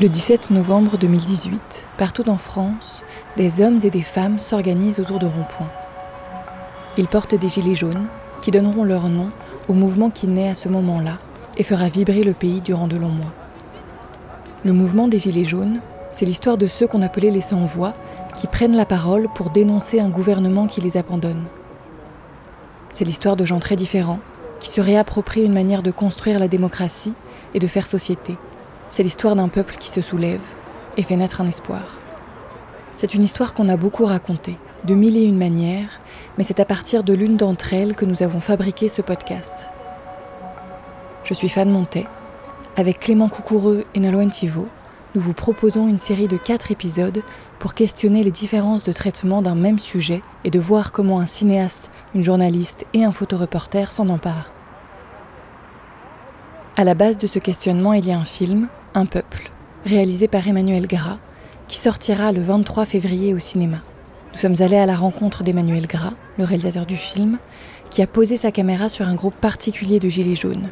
Le 17 novembre 2018, partout en France, des hommes et des femmes s'organisent autour de ronds-points. Ils portent des gilets jaunes qui donneront leur nom au mouvement qui naît à ce moment-là et fera vibrer le pays durant de longs mois. Le mouvement des Gilets jaunes, c'est l'histoire de ceux qu'on appelait les sans-voix qui prennent la parole pour dénoncer un gouvernement qui les abandonne. C'est l'histoire de gens très différents qui se réapproprient une manière de construire la démocratie et de faire société. C'est l'histoire d'un peuple qui se soulève et fait naître un espoir. C'est une histoire qu'on a beaucoup racontée, de mille et une manières, mais c'est à partir de l'une d'entre elles que nous avons fabriqué ce podcast. Je suis Fan Montet. Avec Clément Coucoureux et Nolwenn Thivaud, nous vous proposons une série de quatre épisodes pour questionner les différences de traitement d'un même sujet et de voir comment un cinéaste, une journaliste et un photoreporter s'en emparent. À la base de ce questionnement, il y a un film, Un peuple, réalisé par Emmanuel Gras, qui sortira le 23 février au cinéma. Nous sommes allés à la rencontre d'Emmanuel Gras, le réalisateur du film, qui a posé sa caméra sur un groupe particulier de gilets jaunes,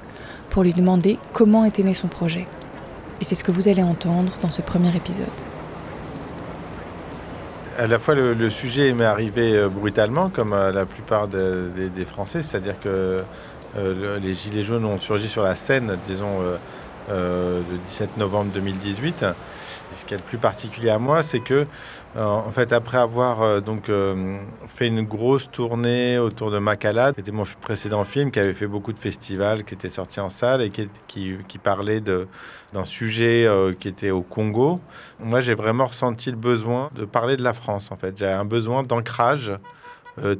pour lui demander comment était né son projet. Et c'est ce que vous allez entendre dans ce premier épisode. À la fois, le, sujet m'est arrivé euh, brutalement, comme euh, la plupart des Français, c'est-à-dire que euh, les Gilets jaunes ont surgi sur la scène, disons, le 17 novembre 2018 ce qui est le plus particulier à moi, c'est que, euh, en fait, après avoir euh, donc euh, fait une grosse tournée autour de Makala, c'était mon précédent film qui avait fait beaucoup de festivals, qui était sorti en salle et qui, qui, parlait d'un sujet qui était au Congo. Moi, j'ai vraiment ressenti le besoin de parler de la France. En fait, j'avais un besoin d'ancrage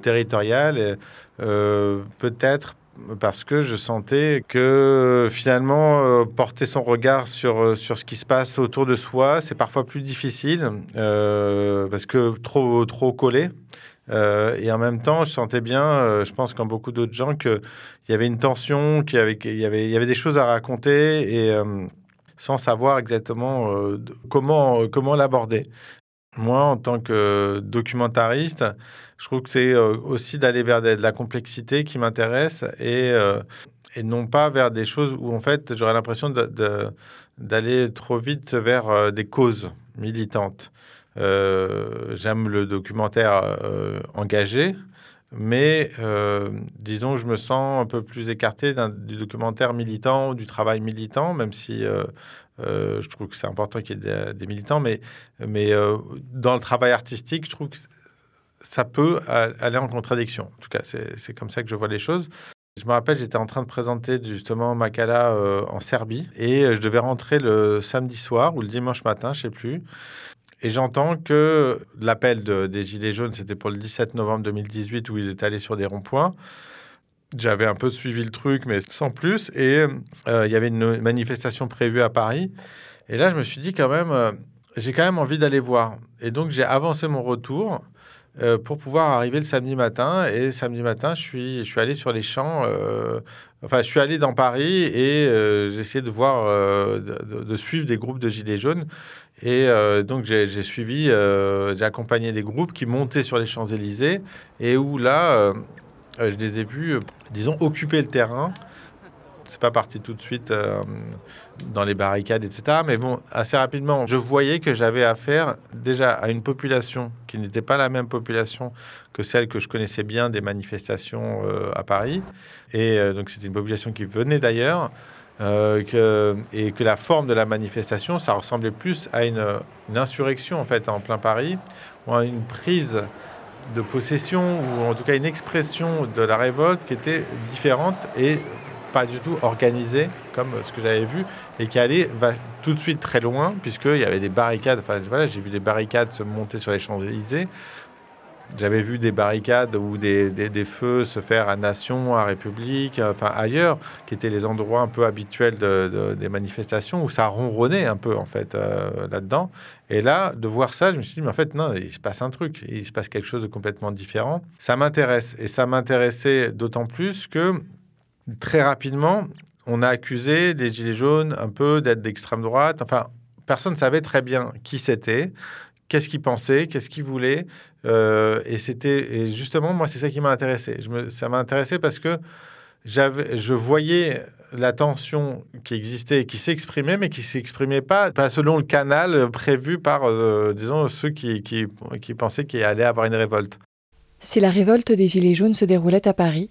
territorial, peut-être parce que je sentais que finalement euh, porter son regard sur, euh, sur ce qui se passe autour de soi, c'est parfois plus difficile euh, parce que trop, trop collé. et en même temps, je sentais bien, je pense comme beaucoup d'autres gens, qu'il y avait une tension, qu'il y avait, y, avait, y avait des choses à raconter et sans savoir exactement comment, comment l'aborder. Moi, en tant que documentariste, je trouve que c'est euh, aussi d'aller vers de la complexité qui m'intéresse et, euh, et non pas vers des choses où, en fait, j'aurais l'impression d'aller trop vite vers euh, des causes militantes. J'aime le documentaire engagé, mais disons, je me sens un peu plus écarté du documentaire militant ou du travail militant, même si je trouve que c'est important qu'il y ait des, militants, mais, mais dans le travail artistique, je trouve que ça peut aller en contradiction. En tout cas, c'est comme ça que je vois les choses. Je me rappelle, j'étais en train de présenter justement Makala euh, en Serbie et euh, je devais rentrer le samedi soir ou le dimanche matin, je sais plus. Et j'entends que l'appel des Gilets jaunes, c'était pour le 17 novembre 2018 où ils étaient allés sur des ronds-points. J'avais un peu suivi le truc, mais sans plus. Et euh, il y avait une manifestation prévue à Paris. Et là, je me suis dit quand même, j'ai quand même envie d'aller voir. Et donc, j'ai avancé mon retour. Euh, pour pouvoir arriver le samedi matin. Et samedi matin, je suis, allé sur les champs. Euh, enfin, je suis allé dans Paris et euh, j'ai essayé de voir, de, suivre des groupes de gilets jaunes. Et donc, j'ai suivi, j'ai accompagné des groupes qui montaient sur les Champs-Élysées et où là, je les ai vus, disons, occuper le terrain c'est pas parti tout de suite euh, dans les barricades, etc. Mais bon, assez rapidement, je voyais que j'avais affaire déjà à une population qui n'était pas la même population que celle que je connaissais bien des manifestations euh, à Paris. Et euh, donc, c'était une population qui venait d'ailleurs. Que, et que la forme de la manifestation, ça ressemblait plus à une, insurrection en fait en plein Paris, ou à une prise de possession, ou en tout cas une expression de la révolte qui était différente et pas du tout organisé comme ce que j'avais vu et qui allait va tout de suite très loin puisqu'il y avait des barricades. Enfin, voilà, j'ai vu des barricades se monter sur les Champs-Élysées. J'avais vu des barricades ou des, des, feux se faire à Nation, à République, enfin ailleurs, qui étaient les endroits un peu habituels de, des manifestations où ça ronronnait un peu en fait euh, là-dedans. Et là, de voir ça, je me suis dit, mais en fait, non, il se passe un truc, il se passe quelque chose de complètement différent. Ça m'intéresse. Et ça m'intéressait d'autant plus que très rapidement, on a accusé les Gilets jaunes un peu d'être d'extrême droite. Enfin, personne ne savait très bien qui c'était, qu'est-ce qu'il pensait, qu'est-ce qu'il voulait. et c'était justement, moi, c'est ça qui m'a intéressé. Ça m'a intéressé parce que je voyais la tension qui existait qui s'exprimait, mais qui s'exprimait pas, pas selon le canal prévu par, disons, ceux qui, qui, qui pensaient qu'il allait avoir une révolte. Si la révolte des Gilets jaunes se déroulait à Paris,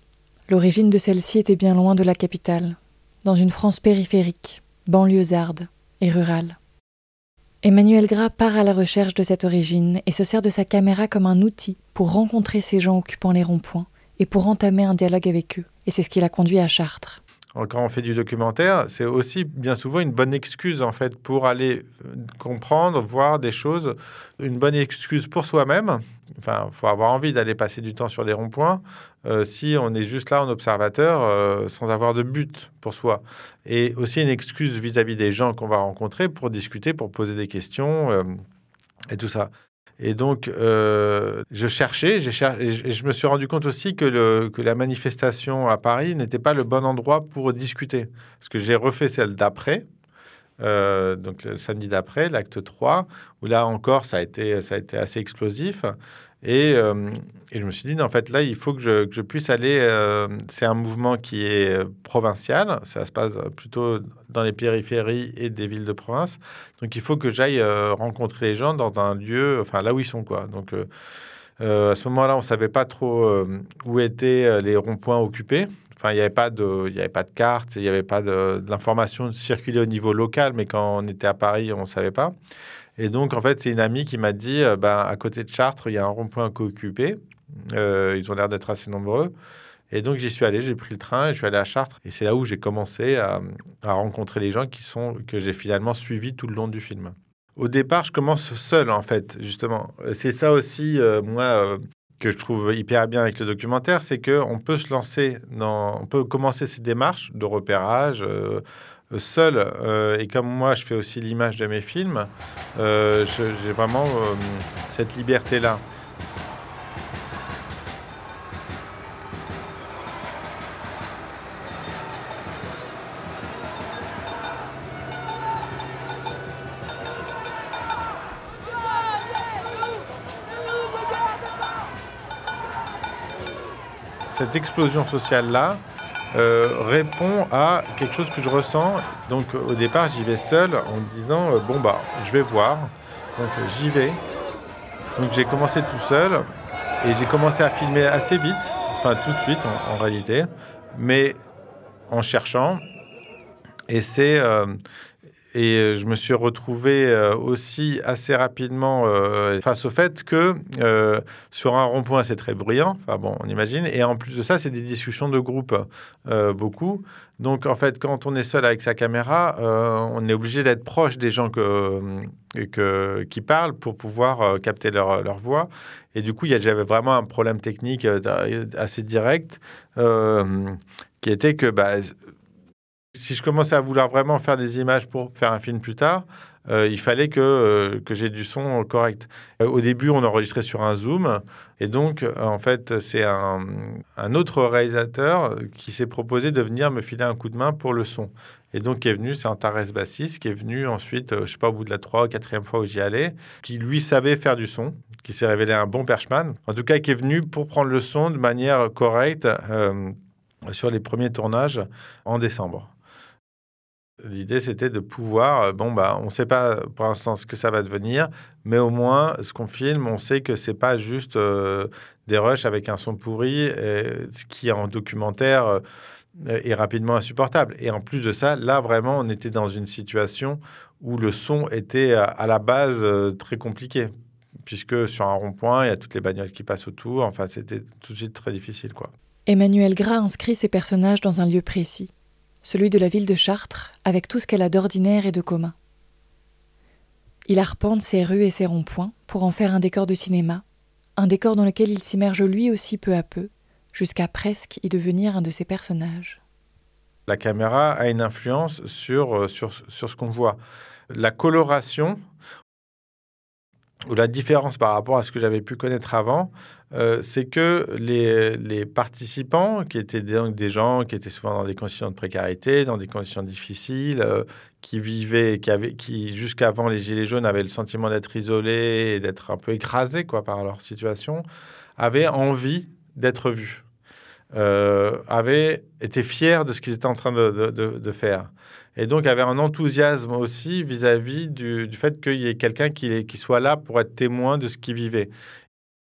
l'origine de celle-ci était bien loin de la capitale, dans une France périphérique, banlieusarde et rurale. Emmanuel Gras part à la recherche de cette origine et se sert de sa caméra comme un outil pour rencontrer ces gens occupant les ronds-points et pour entamer un dialogue avec eux. Et c'est ce qui l'a conduit à Chartres. Quand on fait du documentaire, c'est aussi bien souvent une bonne excuse en fait pour aller comprendre, voir des choses, une bonne excuse pour soi-même Enfin, faut avoir envie d'aller passer du temps sur des ronds-points euh, si on est juste là en observateur euh, sans avoir de but pour soi. Et aussi une excuse vis-à-vis des gens qu'on va rencontrer pour discuter, pour poser des questions euh, et tout ça. Et donc, je cherchais, j'ai et je me suis rendu compte aussi que, le, que la manifestation à Paris n'était pas le bon endroit pour discuter. Parce que j'ai refait celle d'après, euh, donc le samedi d'après, l'acte 3, où là encore, ça a été, ça a été assez explosif. Et, euh, et, je me suis dit, en fait, là, il faut que je, puisse aller. Euh, c'est un mouvement qui est provincial. Ça se passe plutôt dans les périphéries et des villes de province. Donc, il faut que j'aille rencontrer les gens dans un lieu, enfin, là où ils sont, quoi. Donc, à ce moment-là, on ne savait pas trop où étaient les ronds-points occupés. Enfin, il n'y avait pas de, il avait pas de carte, il n'y avait pas de, de l'information circulée au niveau local, mais quand on était à Paris, on ne savait pas. Et donc, en fait, c'est une amie qui m'a dit, euh, ben, à côté de Chartres, il y a un rond-point co-occupé. Euh, ils ont l'air d'être assez nombreux. Et donc, j'y suis allé, j'ai pris le train et je suis allé à Chartres. Et c'est là où j'ai commencé à, à, rencontrer les gens qui sont, que j'ai finalement suivis tout le long du film. Au départ, je commence seul, en fait, justement. C'est ça aussi, euh, moi, que je trouve hyper bien avec le documentaire, c'est que on peut se lancer dans, on peut commencer ces démarches de repérage euh, seul. Euh, et comme moi, je fais aussi l'image de mes films, euh, j'ai vraiment cette liberté là. explosion sociale-là euh, répond à quelque chose que je ressens. Donc au départ, j'y vais seul en me disant, euh, bon, bah, je vais voir. Donc j'y vais. Donc j'ai commencé tout seul et j'ai commencé à filmer assez vite, enfin tout de suite en, réalité, mais en cherchant. Et c'est... Euh, et euh, je me suis retrouvé euh, aussi assez rapidement euh, face au fait que sur un rond-point, c'est très bruyant. Enfin bon, on imagine. Et en plus de ça, c'est des discussions de groupe, beaucoup. Donc en fait, quand on est seul avec sa caméra, on est obligé d'être proche des gens que, qui parlent pour pouvoir capter leur, leur, voix. Et du coup, j'avais vraiment un problème technique assez direct qui était que bah, si je commençais à vouloir vraiment faire des images pour faire un film plus tard, euh, il fallait que, euh, j'ai du son correct. Euh, au début, on enregistrait sur un zoom. Et donc, en fait, c'est un, un, autre réalisateur qui s'est proposé de venir me filer un coup de main pour le son. Et donc, qui est venu, c'est Antares Bassis, qui est venu ensuite, je sais pas, au bout de la troisième ou quatrième fois où j'y allais, qui lui savait faire du son, qui s'est révélé un bon perchman. En tout cas, qui est venu pour prendre le son de manière correcte sur les premiers tournages en décembre. L'idée, c'était de pouvoir, euh, bon, bah, on ne sait pas pour l'instant ce que ça va devenir, mais au moins, ce qu'on filme, on sait que c'est pas juste euh, des rushs avec un son pourri, ce qui en documentaire euh, est rapidement insupportable. Et en plus de ça, là, vraiment, on était dans une situation où le son était à la base très compliqué, puisque sur un rond-point, il y a toutes les bagnoles qui passent autour. Enfin, c'était tout de suite très difficile, quoi. Emmanuel Gras inscrit ses personnages dans un lieu précis celui de la ville de Chartres, avec tout ce qu'elle a d'ordinaire et de commun. Il arpente ses rues et ses ronds-points pour en faire un décor de cinéma, un décor dans lequel il s'immerge lui aussi peu à peu, jusqu'à presque y devenir un de ses personnages. La caméra a une influence sur, euh, sur, sur ce qu'on voit. La coloration, ou la différence par rapport à ce que j'avais pu connaître avant, euh, c'est que les, les, participants, qui étaient donc des gens qui étaient souvent dans des conditions de précarité, dans des conditions difficiles, euh, qui vivaient, qui, qui jusqu'avant les Gilets jaunes avaient le sentiment d'être isolés et d'être un peu écrasés quoi, par leur situation, avaient envie d'être vus, euh, avaient été fiers de ce qu'ils étaient en train de, faire et donc avait un enthousiasme aussi vis-à-vis du, fait qu'il y ait quelqu'un qui, soit là pour être témoin de ce qu'il vivait.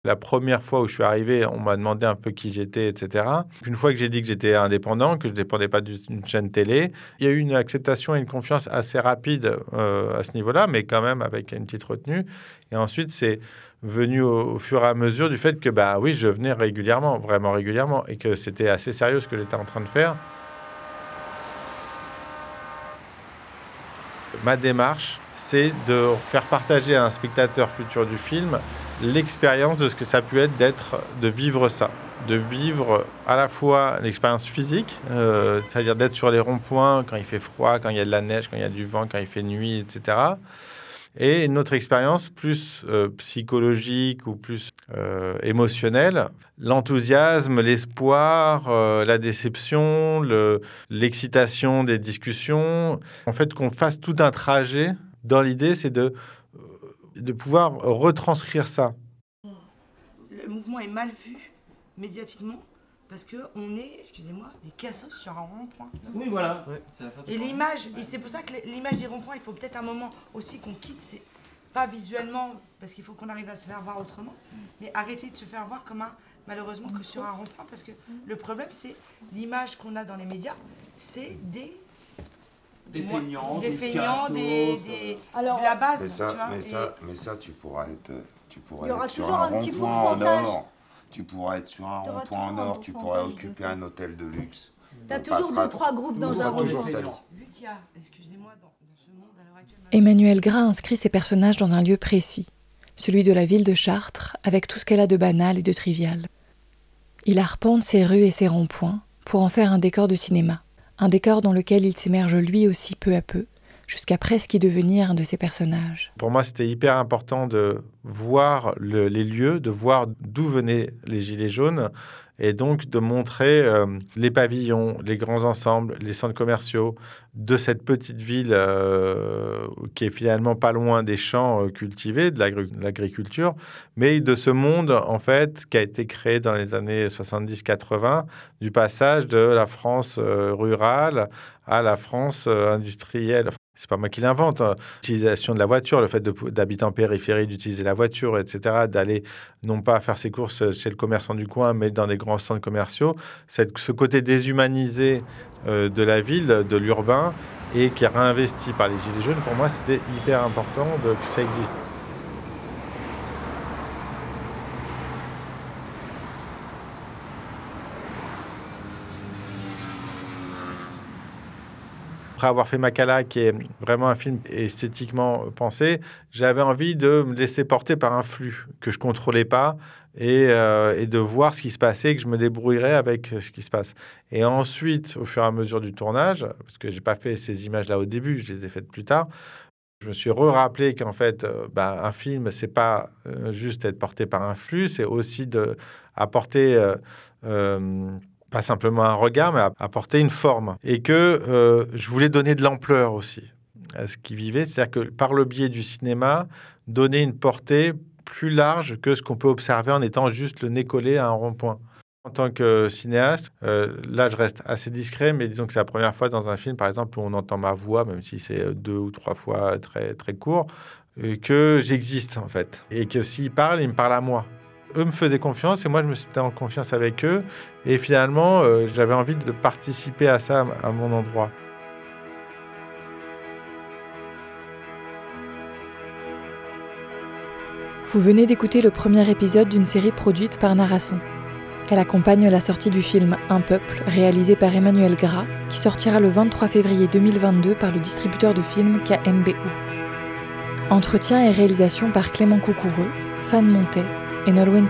La première fois où je suis arrivé, on m'a demandé un peu qui j'étais, etc. Une fois que j'ai dit que j'étais indépendant, que je ne dépendais pas d'une chaîne télé, il y a eu une acceptation et une confiance assez rapide euh, à ce niveau-là, mais quand même avec une petite retenue. Et ensuite, c'est venu au, fur et à mesure du fait que, bah oui, je venais régulièrement, vraiment régulièrement, et que c'était assez sérieux ce que j'étais en train de faire. ma démarche, c'est de faire partager à un spectateur futur du film l'expérience de ce que ça pu être d'être, de vivre ça, de vivre à la fois l'expérience physique, euh, c'est-à-dire d'être sur les ronds-points quand il fait froid, quand il y a de la neige, quand il y a du vent, quand il fait nuit, etc et une autre expérience plus euh, psychologique ou plus euh, émotionnelle, l'enthousiasme, l'espoir, euh, la déception, l'excitation des discussions. En fait, qu'on fasse tout un trajet, dans l'idée, c'est de, de pouvoir retranscrire ça. Le mouvement est mal vu médiatiquement parce qu'on est, excusez-moi, des cassos sur un rond-point. Oui, voilà. Ouais. Et l'image, et c'est pour ça que l'image des ronds-points, il faut peut-être un moment aussi qu'on quitte, c'est pas visuellement, parce qu'il faut qu'on arrive à se faire voir autrement, mais arrêter de se faire voir comme un, malheureusement, que sur un rond-point, parce que le problème, c'est l'image qu'on a dans les médias, c'est des des feignants, des, feignants, des, des, Alors, de la base. Mais ça, tu vois, mais, et... ça, mais ça, tu pourras être, tu pourras Il y aura être sur toujours un, un petit rond-point en pourcentage. Tu pourras être sur un rond-point en or, tu pourras occuper un hôtel de luxe. T'as toujours deux, trois groupes dans un rond-point. Emmanuel Gras inscrit ses personnages dans un lieu précis, celui de la ville de Chartres, avec tout ce qu'elle a de banal et de trivial. Il arpente ses rues et ses ronds-points pour en faire un décor de cinéma, un décor dans lequel il s'immerge lui aussi peu à peu, jusqu'à presque y devenir un de ses personnages. Pour moi, c'était hyper important de voir le- les lieux, de voir d'où venaient les Gilets jaunes et donc de montrer euh, les pavillons, les grands ensembles, les centres commerciaux de cette petite ville euh, qui est finalement pas loin des champs euh, cultivés, de l'agri- de l'agriculture, mais de ce monde en fait qui a été créé dans les années 70-80 du passage de la France rurale à la France industrielle. C'est pas moi qui l'invente. hein. L'utilisation de la voiture, le fait d'habiter en périphérie, d'utiliser la voiture, etc., d'aller non pas faire ses courses chez le commerçant du coin, mais dans des grands centres commerciaux, cette- ce côté déshumanisé euh, de la ville, de l'urbain, et qui est réinvesti par les Gilets jaunes, pour moi, c'était hyper important de, que ça existe. Après avoir fait Makala, qui est vraiment un film esthétiquement pensé, j'avais envie de me laisser porter par un flux que je contrôlais pas et, euh, et de voir ce qui se passait, que je me débrouillerais avec ce qui se passe. Et ensuite, au fur et à mesure du tournage, parce que j'ai pas fait ces images-là au début, je les ai faites plus tard, je me suis re-rappelé qu'en fait, euh, bah, un film, c'est pas euh, juste être porté par un flux, c'est aussi de apporter euh, pas simplement un regard, mais apporter une forme. Et que euh, je voulais donner de l'ampleur aussi à ce qui vivait, c'est-à-dire que par le biais du cinéma, donner une portée plus large que ce qu'on peut observer en étant juste le nez collé à un rond-point. En tant que cinéaste, euh, là je reste assez discret, mais disons que c'est la première fois dans un film, par exemple, où on entend ma voix, même si c'est deux ou trois fois très, très court, euh, que j'existe en fait. Et que s'ils parlent, ils me parlent à moi. Eux me faisaient confiance et moi je me sentais en confiance avec eux. Et finalement, euh, j'avais envie de participer à ça à mon endroit. Vous venez d'écouter le premier épisode d'une série produite par Narasson. Elle accompagne la sortie du film Un peuple, réalisé par Emmanuel Gras, qui sortira le 23 février 2022 par le distributeur de films KMBO. Entretien et réalisation par Clément Coucoureux, Fan Montet et Nolwenn.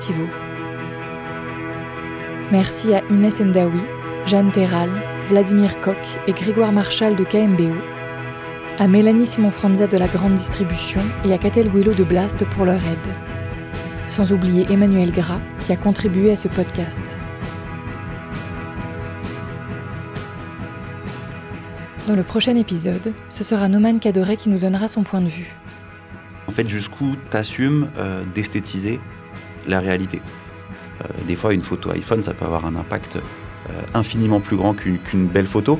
Merci à Inès Endaoui, Jeanne Terral, Vladimir Koch et Grégoire Marchal de KMBO, à Mélanie Simon-Franza de la Grande Distribution et à Catel Guillo de Blast pour leur aide. Sans oublier Emmanuel Gras qui a contribué à ce podcast. Dans le prochain épisode, ce sera Noman Cadoret qui nous donnera son point de vue. En fait, jusqu'où tu assumes euh, d'esthétiser la réalité. Euh, des fois, une photo iPhone, ça peut avoir un impact euh, infiniment plus grand qu'une qu'une belle photo.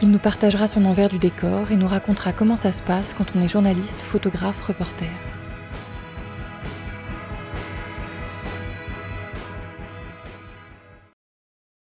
Il nous partagera son envers du décor et nous racontera comment ça se passe quand on est journaliste, photographe, reporter.